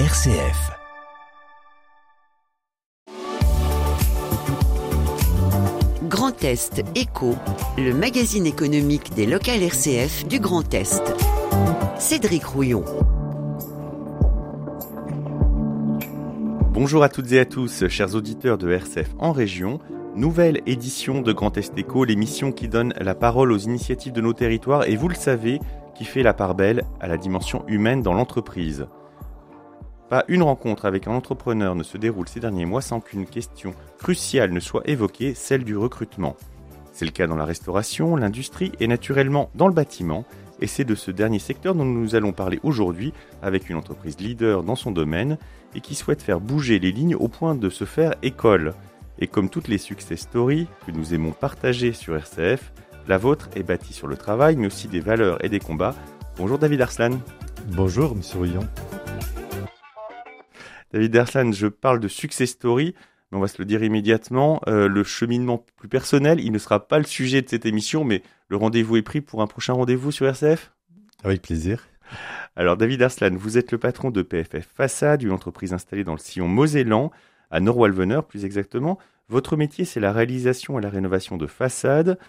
RCF. Grand Est Éco, le magazine économique des locales RCF du Grand Est. Cédric Rouillon. Bonjour à toutes et à tous, chers auditeurs de RCF en région. Nouvelle édition de Grand Est Éco, l'émission qui donne la parole aux initiatives de nos territoires et vous le savez, qui fait la part belle à la dimension humaine dans l'entreprise. Pas une rencontre avec un entrepreneur ne se déroule ces derniers mois sans qu'une question cruciale ne soit évoquée, celle du recrutement. C'est le cas dans la restauration, l'industrie et naturellement dans le bâtiment, et c'est de ce dernier secteur dont nous allons parler aujourd'hui avec une entreprise leader dans son domaine et qui souhaite faire bouger les lignes au point de se faire école. Et comme toutes les success stories que nous aimons partager sur RCF, la vôtre est bâtie sur le travail mais aussi des valeurs et des combats. Bonjour David Arslan. Bonjour Monsieur Rouillon. David Arslan, je parle de success story, mais on va se le dire immédiatement. Euh, le cheminement plus personnel, il ne sera pas le sujet de cette émission, mais le rendez-vous est pris pour un prochain rendez-vous sur RCF Avec plaisir. Alors David Arslan, vous êtes le patron de PFF Façade, une entreprise installée dans le sillon Mosellan, à Norwalvener plus exactement. Votre métier, c'est la réalisation et la rénovation de façades.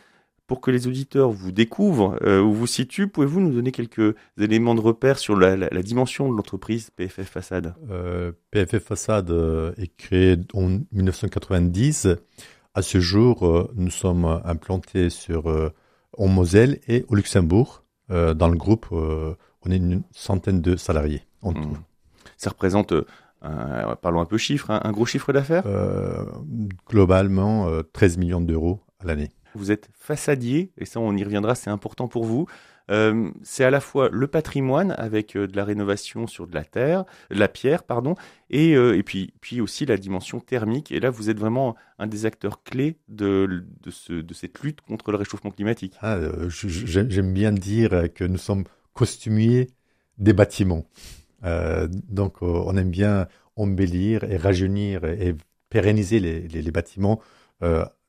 Pour que les auditeurs vous découvrent euh, ou vous situent, pouvez-vous nous donner quelques éléments de repère sur la, la, la dimension de l'entreprise PFF Façade? Euh, PFF Façade euh, est créé en 1990. À ce jour, nous sommes implantés sur, en Moselle et au Luxembourg. dans le groupe, on est une centaine de salariés en tout. Mmh. Ça représente, parlons un peu chiffres, hein, un gros chiffre d'affaires? Globalement, 13 millions d'euros à l'année. Vous êtes façadier, et ça on y reviendra, c'est important pour vous. Euh, c'est à la fois le patrimoine avec euh, de la rénovation sur de la terre, la pierre, pardon, et, euh, et puis, puis aussi la dimension thermique. Et là, vous êtes vraiment un des acteurs clés de, de, ce, de cette lutte contre le réchauffement climatique. Ah, J'aime bien dire que nous sommes costumiers des bâtiments. Donc, on aime bien embellir et rajeunir et pérenniser les, les, bâtiments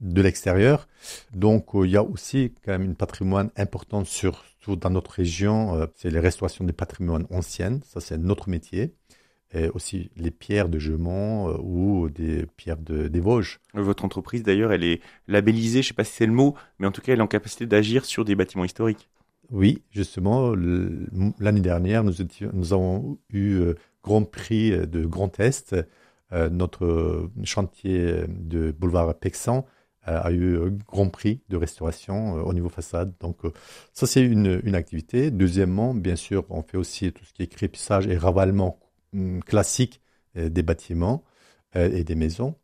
de l'extérieur. Donc, euh, il y a aussi quand même une patrimoine important, surtout dans notre région. Euh, c'est les restaurations des patrimoines anciennes. Ça, c'est notre métier. Et aussi les pierres de Gemont ou des pierres de, des Vosges. Votre entreprise, d'ailleurs, elle est labellisée, je ne sais pas si c'est le mot, mais en tout cas, elle est en capacité d'agir sur des bâtiments historiques. Oui, justement, l'année dernière, nous, étions, nous, avons eu Grand Prix de Grand Est euh, notre chantier de boulevard Pexan euh, a eu un grand prix de restauration euh, au niveau façade. Donc ça, c'est une, une, activité. Deuxièmement, bien sûr, on fait aussi tout ce qui est crépissage et ravalement hum, classique des bâtiments et des maisons.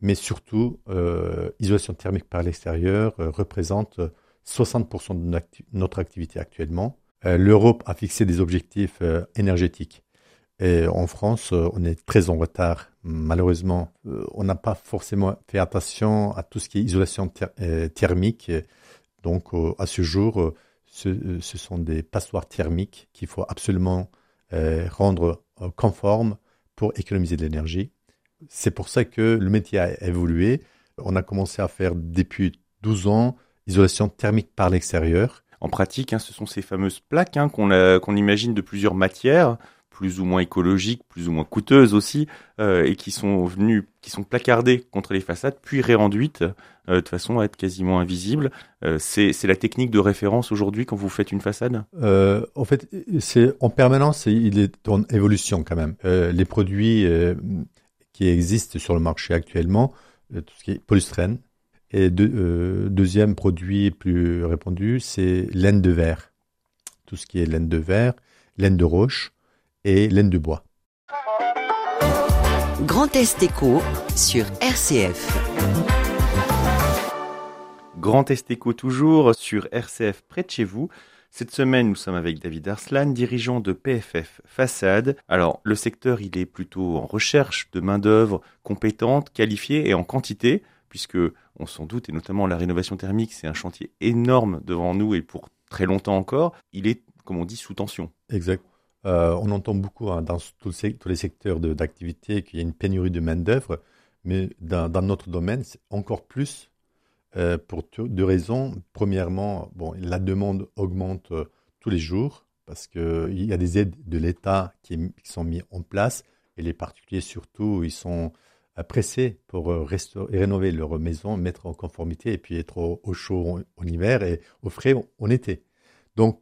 Mais surtout, euh, isolation thermique par l'extérieur euh, représente 60% de notre activité actuellement. Euh, L'Europe a fixé des objectifs énergétiques en France, euh, on est très en retard. Malheureusement, euh, on n'a pas forcément fait attention à tout ce qui est isolation euh, thermique. Donc, à ce jour, ce, sont des passoires thermiques qu'il faut absolument rendre conformes pour économiser de l'énergie. C'est pour ça que le métier a évolué. On a commencé à faire depuis 12 ans isolation thermique par l'extérieur. En pratique, hein, ce sont ces fameuses plaques hein, qu'on qu imagine de plusieurs matières plus ou moins écologiques, plus ou moins coûteuses aussi, euh, et qui sont venues, qui sont placardées contre les façades, puis réenduites euh, de façon à être quasiment invisibles. Euh, c'est la technique de référence aujourd'hui quand vous faites une façade? Euh, En fait, c'est en permanence, il est en évolution quand même. Les produits qui existent sur le marché actuellement, tout ce qui est polystyrène, et de, deuxième produit plus répandu, c'est laine de verre. Tout ce qui est laine de verre, laine de roche, et laine de bois. Grand Est Éco sur RCF. Grand Est Éco toujours sur RCF près de chez vous. Cette semaine, nous sommes avec David Arslan, dirigeant de PFF Façade. Alors, le secteur, il est plutôt en recherche de main-d'œuvre compétente, qualifiée et en quantité, puisque on s'en doute, et notamment la rénovation thermique, c'est un chantier énorme devant nous et pour très longtemps encore. Il est, comme on dit, sous tension. Exact. Euh, on entend beaucoup hein, dans tous les secteurs d'activité qu'il y a une pénurie de main-d'œuvre, mais dans, notre domaine, c'est encore plus euh, pour deux raisons. Premièrement, bon, la demande augmente euh, tous les jours parce qu'il y a des aides de l'État qui, qui, sont mises en place Et les particuliers, surtout, ils sont pressés pour rénover leur maison, mettre en conformité et puis être au, chaud en, hiver et au frais en, été. Donc,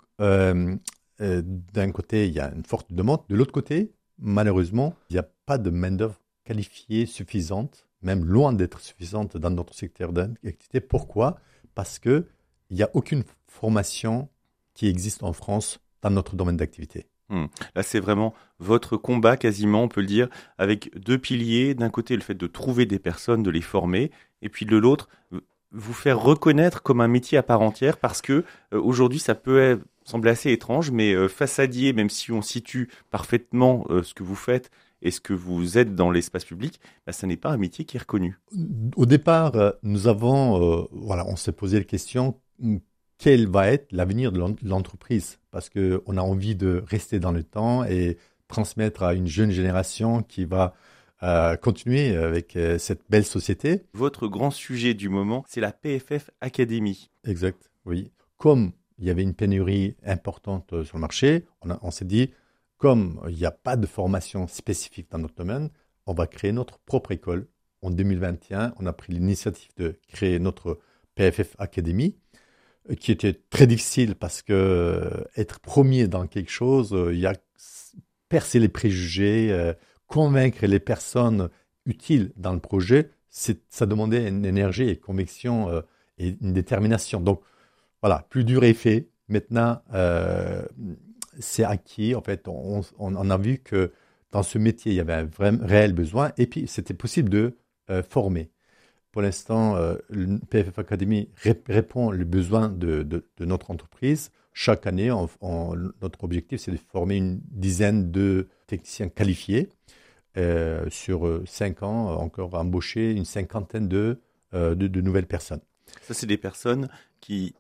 d'un côté, il y a une forte demande. De l'autre côté, malheureusement, il n'y a pas de main-d'œuvre qualifiée suffisante, même loin d'être suffisante dans notre secteur d'activité. Pourquoi? Parce qu'il n'y a aucune formation qui existe en France dans notre domaine d'activité. Hmm. Là, c'est vraiment votre combat, quasiment, on peut le dire, avec deux piliers. D'un côté, le fait de trouver des personnes, de les former, et puis de l'autre, vous faire reconnaître comme un métier à part entière, parce que euh, aujourd'hui, ça peut sembler assez étrange, mais euh, façadier, même si on situe parfaitement euh, ce que vous faites et ce que vous êtes dans l'espace public, bah, ça n'est pas un métier qui est reconnu. Au départ, nous avons, voilà, on s'est posé la question quel va être l'avenir de l'entreprise? Parce qu'on a envie de rester dans le temps et transmettre à une jeune génération qui va euh, continuer avec euh, cette belle société. Votre grand sujet du moment, c'est la PFF Academy. Exact, oui. Comme il y avait une pénurie importante euh, sur le marché, on, on s'est dit, comme il n'y a pas de formation spécifique dans notre domaine, on va créer notre propre école. En 2021, on a pris l'initiative de créer notre PFF Academy qui était très difficile parce que euh, être premier dans quelque chose, euh, il y a percer les préjugés, euh, convaincre les personnes utiles dans le projet, ça demandait une énergie et conviction et une détermination. Donc voilà, plus dur est fait. Maintenant, c'est acquis. En fait, on, a vu que dans ce métier, il y avait un vrai, réel besoin et puis c'était possible de former. Pour l'instant, euh, le PFF Academy répond aux besoins de, notre entreprise. Chaque année, notre objectif, c'est de former une dizaine de techniciens qualifiés. Euh, sur euh, cinq ans, encore embaucher une cinquantaine de, de, nouvelles personnes. Ça, c'est des personnes qui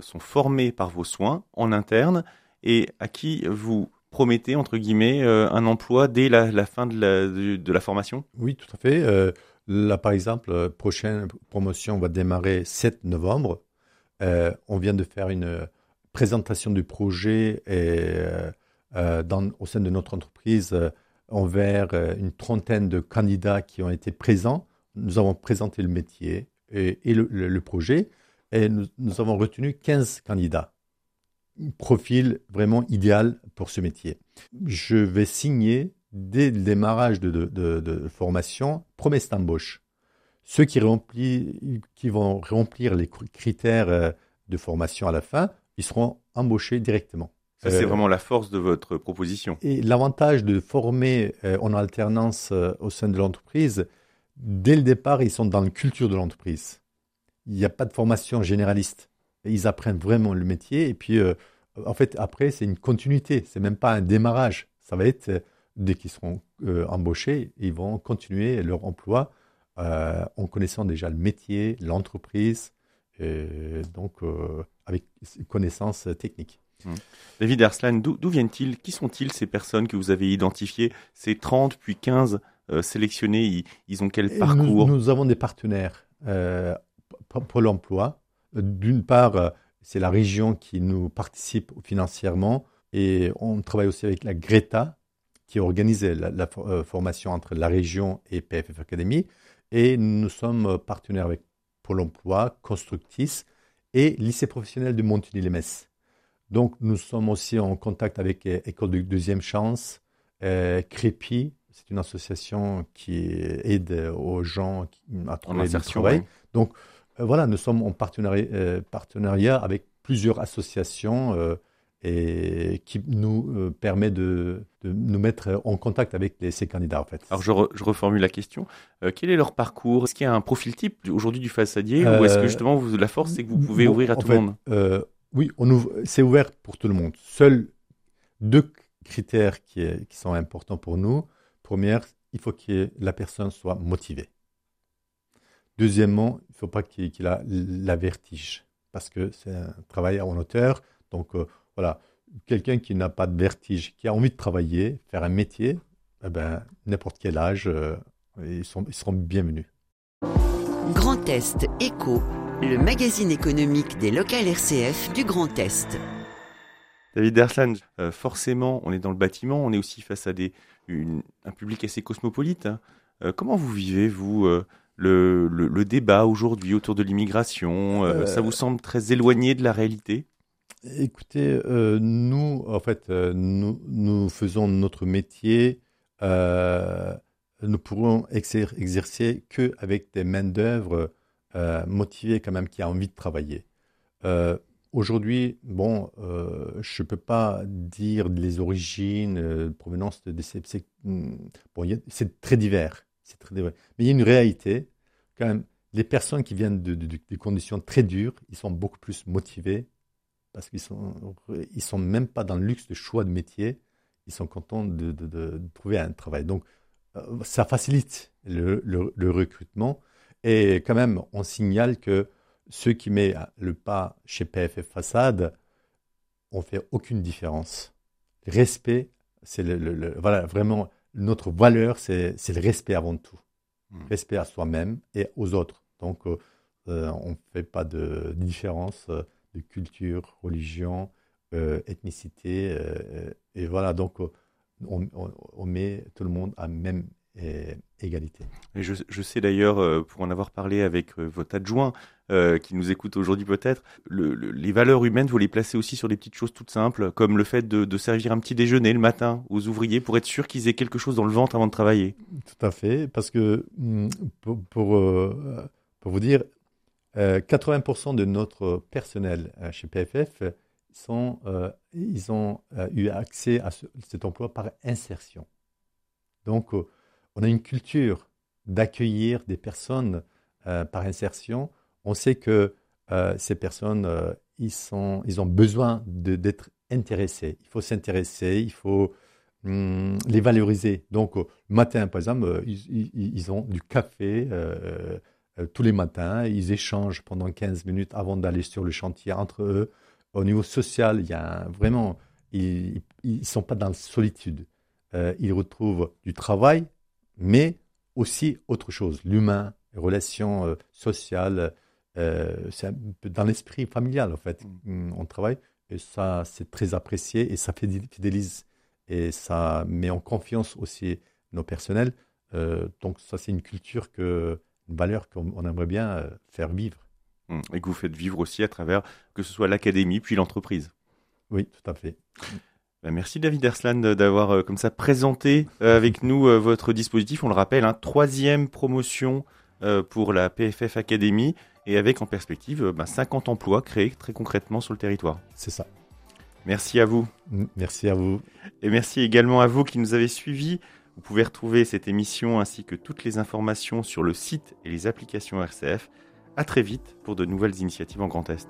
sont formées par vos soins en interne et à qui vous promettez, entre guillemets, un emploi dès la, fin de la, de la, formation? Oui, tout à fait. Là, par exemple, la prochaine promotion va démarrer 7 novembre. Euh, on vient de faire une présentation du projet et, euh, euh, dans, au sein de notre entreprise envers une trentaine de candidats qui ont été présents. Nous avons présenté le métier et, le, projet et nous, avons retenu 15 candidats. Profil vraiment idéal pour ce métier. Je vais signer dès le démarrage de, formation, promesse d'embauche. Ceux qui, qui vont remplir les critères euh, de formation à la fin, ils seront embauchés directement. Ça, c'est euh, vraiment la force de votre proposition. Et l'avantage de former euh, en alternance au sein de l'entreprise, dès le départ, ils sont dans la culture de l'entreprise. Il n'y a pas de formation généraliste. Ils apprennent vraiment le métier. Et puis, en fait, après, c'est une continuité. C'est même pas un démarrage. Ça va être dès qu'ils seront euh, embauchés, ils vont continuer leur emploi euh, en connaissant déjà le métier, l'entreprise, donc euh, avec connaissances techniques. Mmh. David Arslan, d'où viennent-ils? Qui sont-ils ces personnes que vous avez identifiées? Ces 30 puis 15 sélectionnés, ils, ont quel parcours? nous, avons des partenaires pour l'emploi. D'une part, c'est la région qui nous participe financièrement et on travaille aussi avec la Greta, qui organisait la, euh, formation entre la région et PFF Academy. Et nous sommes partenaires avec Pôle emploi, Constructis et lycée professionnel de Montigny-les-Metz. Donc, nous sommes aussi en contact avec euh, École de Deuxième Chance, euh, Crépi, c'est une association qui aide aux gens à trouver du travail. Donc, voilà, nous sommes en partenariat, partenariat avec plusieurs associations et qui nous euh, permet de, nous mettre en contact avec ces candidats en fait. Alors je, reformule la question. Euh, quel est leur parcours? Est-ce qu'il y a un profil type aujourd'hui du façadier ou est-ce que euh, justement vous, la force c'est que vous pouvez ouvrir à tout le monde? Oui, c'est ouvert pour tout le monde. Seuls deux critères qui, sont importants pour nous. Première, il faut que la personne soit motivée. Deuxièmement, il ne faut pas qu'il ait la, la, vertige parce que c'est un travail en hauteur. Donc, voilà, quelqu'un qui n'a pas de vertige, qui a envie de travailler, faire un métier, eh ben, n'importe quel âge, euh, ils, sont, seront bienvenus. Grand Est Éco, le magazine économique des locales RCF du Grand Est. David Derslan, euh, forcément, on est dans le bâtiment, on est aussi face à des, un public assez cosmopolite. Hein. Euh, comment vous vivez, vous, euh, le, le, débat aujourd'hui autour de l'immigration Ça vous semble très éloigné de la réalité? Écoutez, nous, en fait, nous, nous, faisons notre métier. nous pourrons exercer que avec des mains d'œuvre motivées quand même qui a envie de travailler. Aujourd'hui, bon, euh, je ne peux pas dire les origines, euh, provenance de, ces. Hmm, bon, c'est très divers, c'est très divers. Mais il y a une réalité, quand même. Les personnes qui viennent de, conditions très dures, ils sont beaucoup plus motivés parce qu'ils sont, ils sont même pas dans le luxe de choix de métier. Ils sont contents de, trouver un travail. Donc, euh, ça facilite le recrutement. Et quand même, on signale que ceux qui mettent le pas chez PFF Façade ont fait aucune différence. respect, c'est le, voilà, vraiment notre valeur, c'est le respect avant tout. Hmm. Respect à soi-même et aux autres. Donc, euh, euh, on ne fait pas de, différence euh, de culture, religion, ethnicité. et voilà, donc on, on, met tout le monde à même et égalité. Et je, je sais d'ailleurs, euh, pour en avoir parlé avec euh, votre adjoint, euh, qui nous écoute aujourd'hui peut-être, le, les valeurs humaines, vous les placez aussi sur des petites choses toutes simples, comme le fait de, de servir un petit déjeuner le matin aux ouvriers pour être sûr qu'ils aient quelque chose dans le ventre avant de travailler. Tout à fait, parce que hmm, pour, pour, pour vous dire, 80% de notre personnel chez PFF sont, ils ont eu accès à cet emploi par insertion. Donc, on a une culture d'accueillir des personnes euh, par insertion. On sait que euh, ces personnes, euh, ils, ont besoin d'être intéressés. Il faut s'intéresser, il faut hum, les valoriser. Donc, le matin, par exemple, ils, ils ont du café tous les matins. Ils échangent pendant 15 minutes avant d'aller sur le chantier entre eux. Au niveau social, il y a vraiment, ils ne sont pas dans la solitude. ils retrouvent du travail, mais aussi autre chose, l'humain, les relations euh, sociales, euh, c'est un peu dans l'esprit familial en fait. Mm. Mm, on travaille et ça c'est très apprécié et ça fidélise et ça met en confiance aussi nos personnels. Euh, donc ça c'est une culture que, une valeur qu'on aimerait bien faire vivre. Mm. Et que vous faites vivre aussi à travers que ce soit l'académie puis l'entreprise. Oui, tout à fait. Bah, merci David Ersland d'avoir euh, comme ça présenté euh, avec nous euh, votre dispositif. On le rappelle, hein, troisième promotion pour la PFF Academy et avec en perspective 50 bah, emplois créés très concrètement sur le territoire. C'est ça. Merci à vous. Merci à vous. Et merci également à vous qui nous avez suivis. Vous pouvez retrouver cette émission ainsi que toutes les informations sur le site et les applications RCF. À très vite pour de nouvelles initiatives en Grand Est.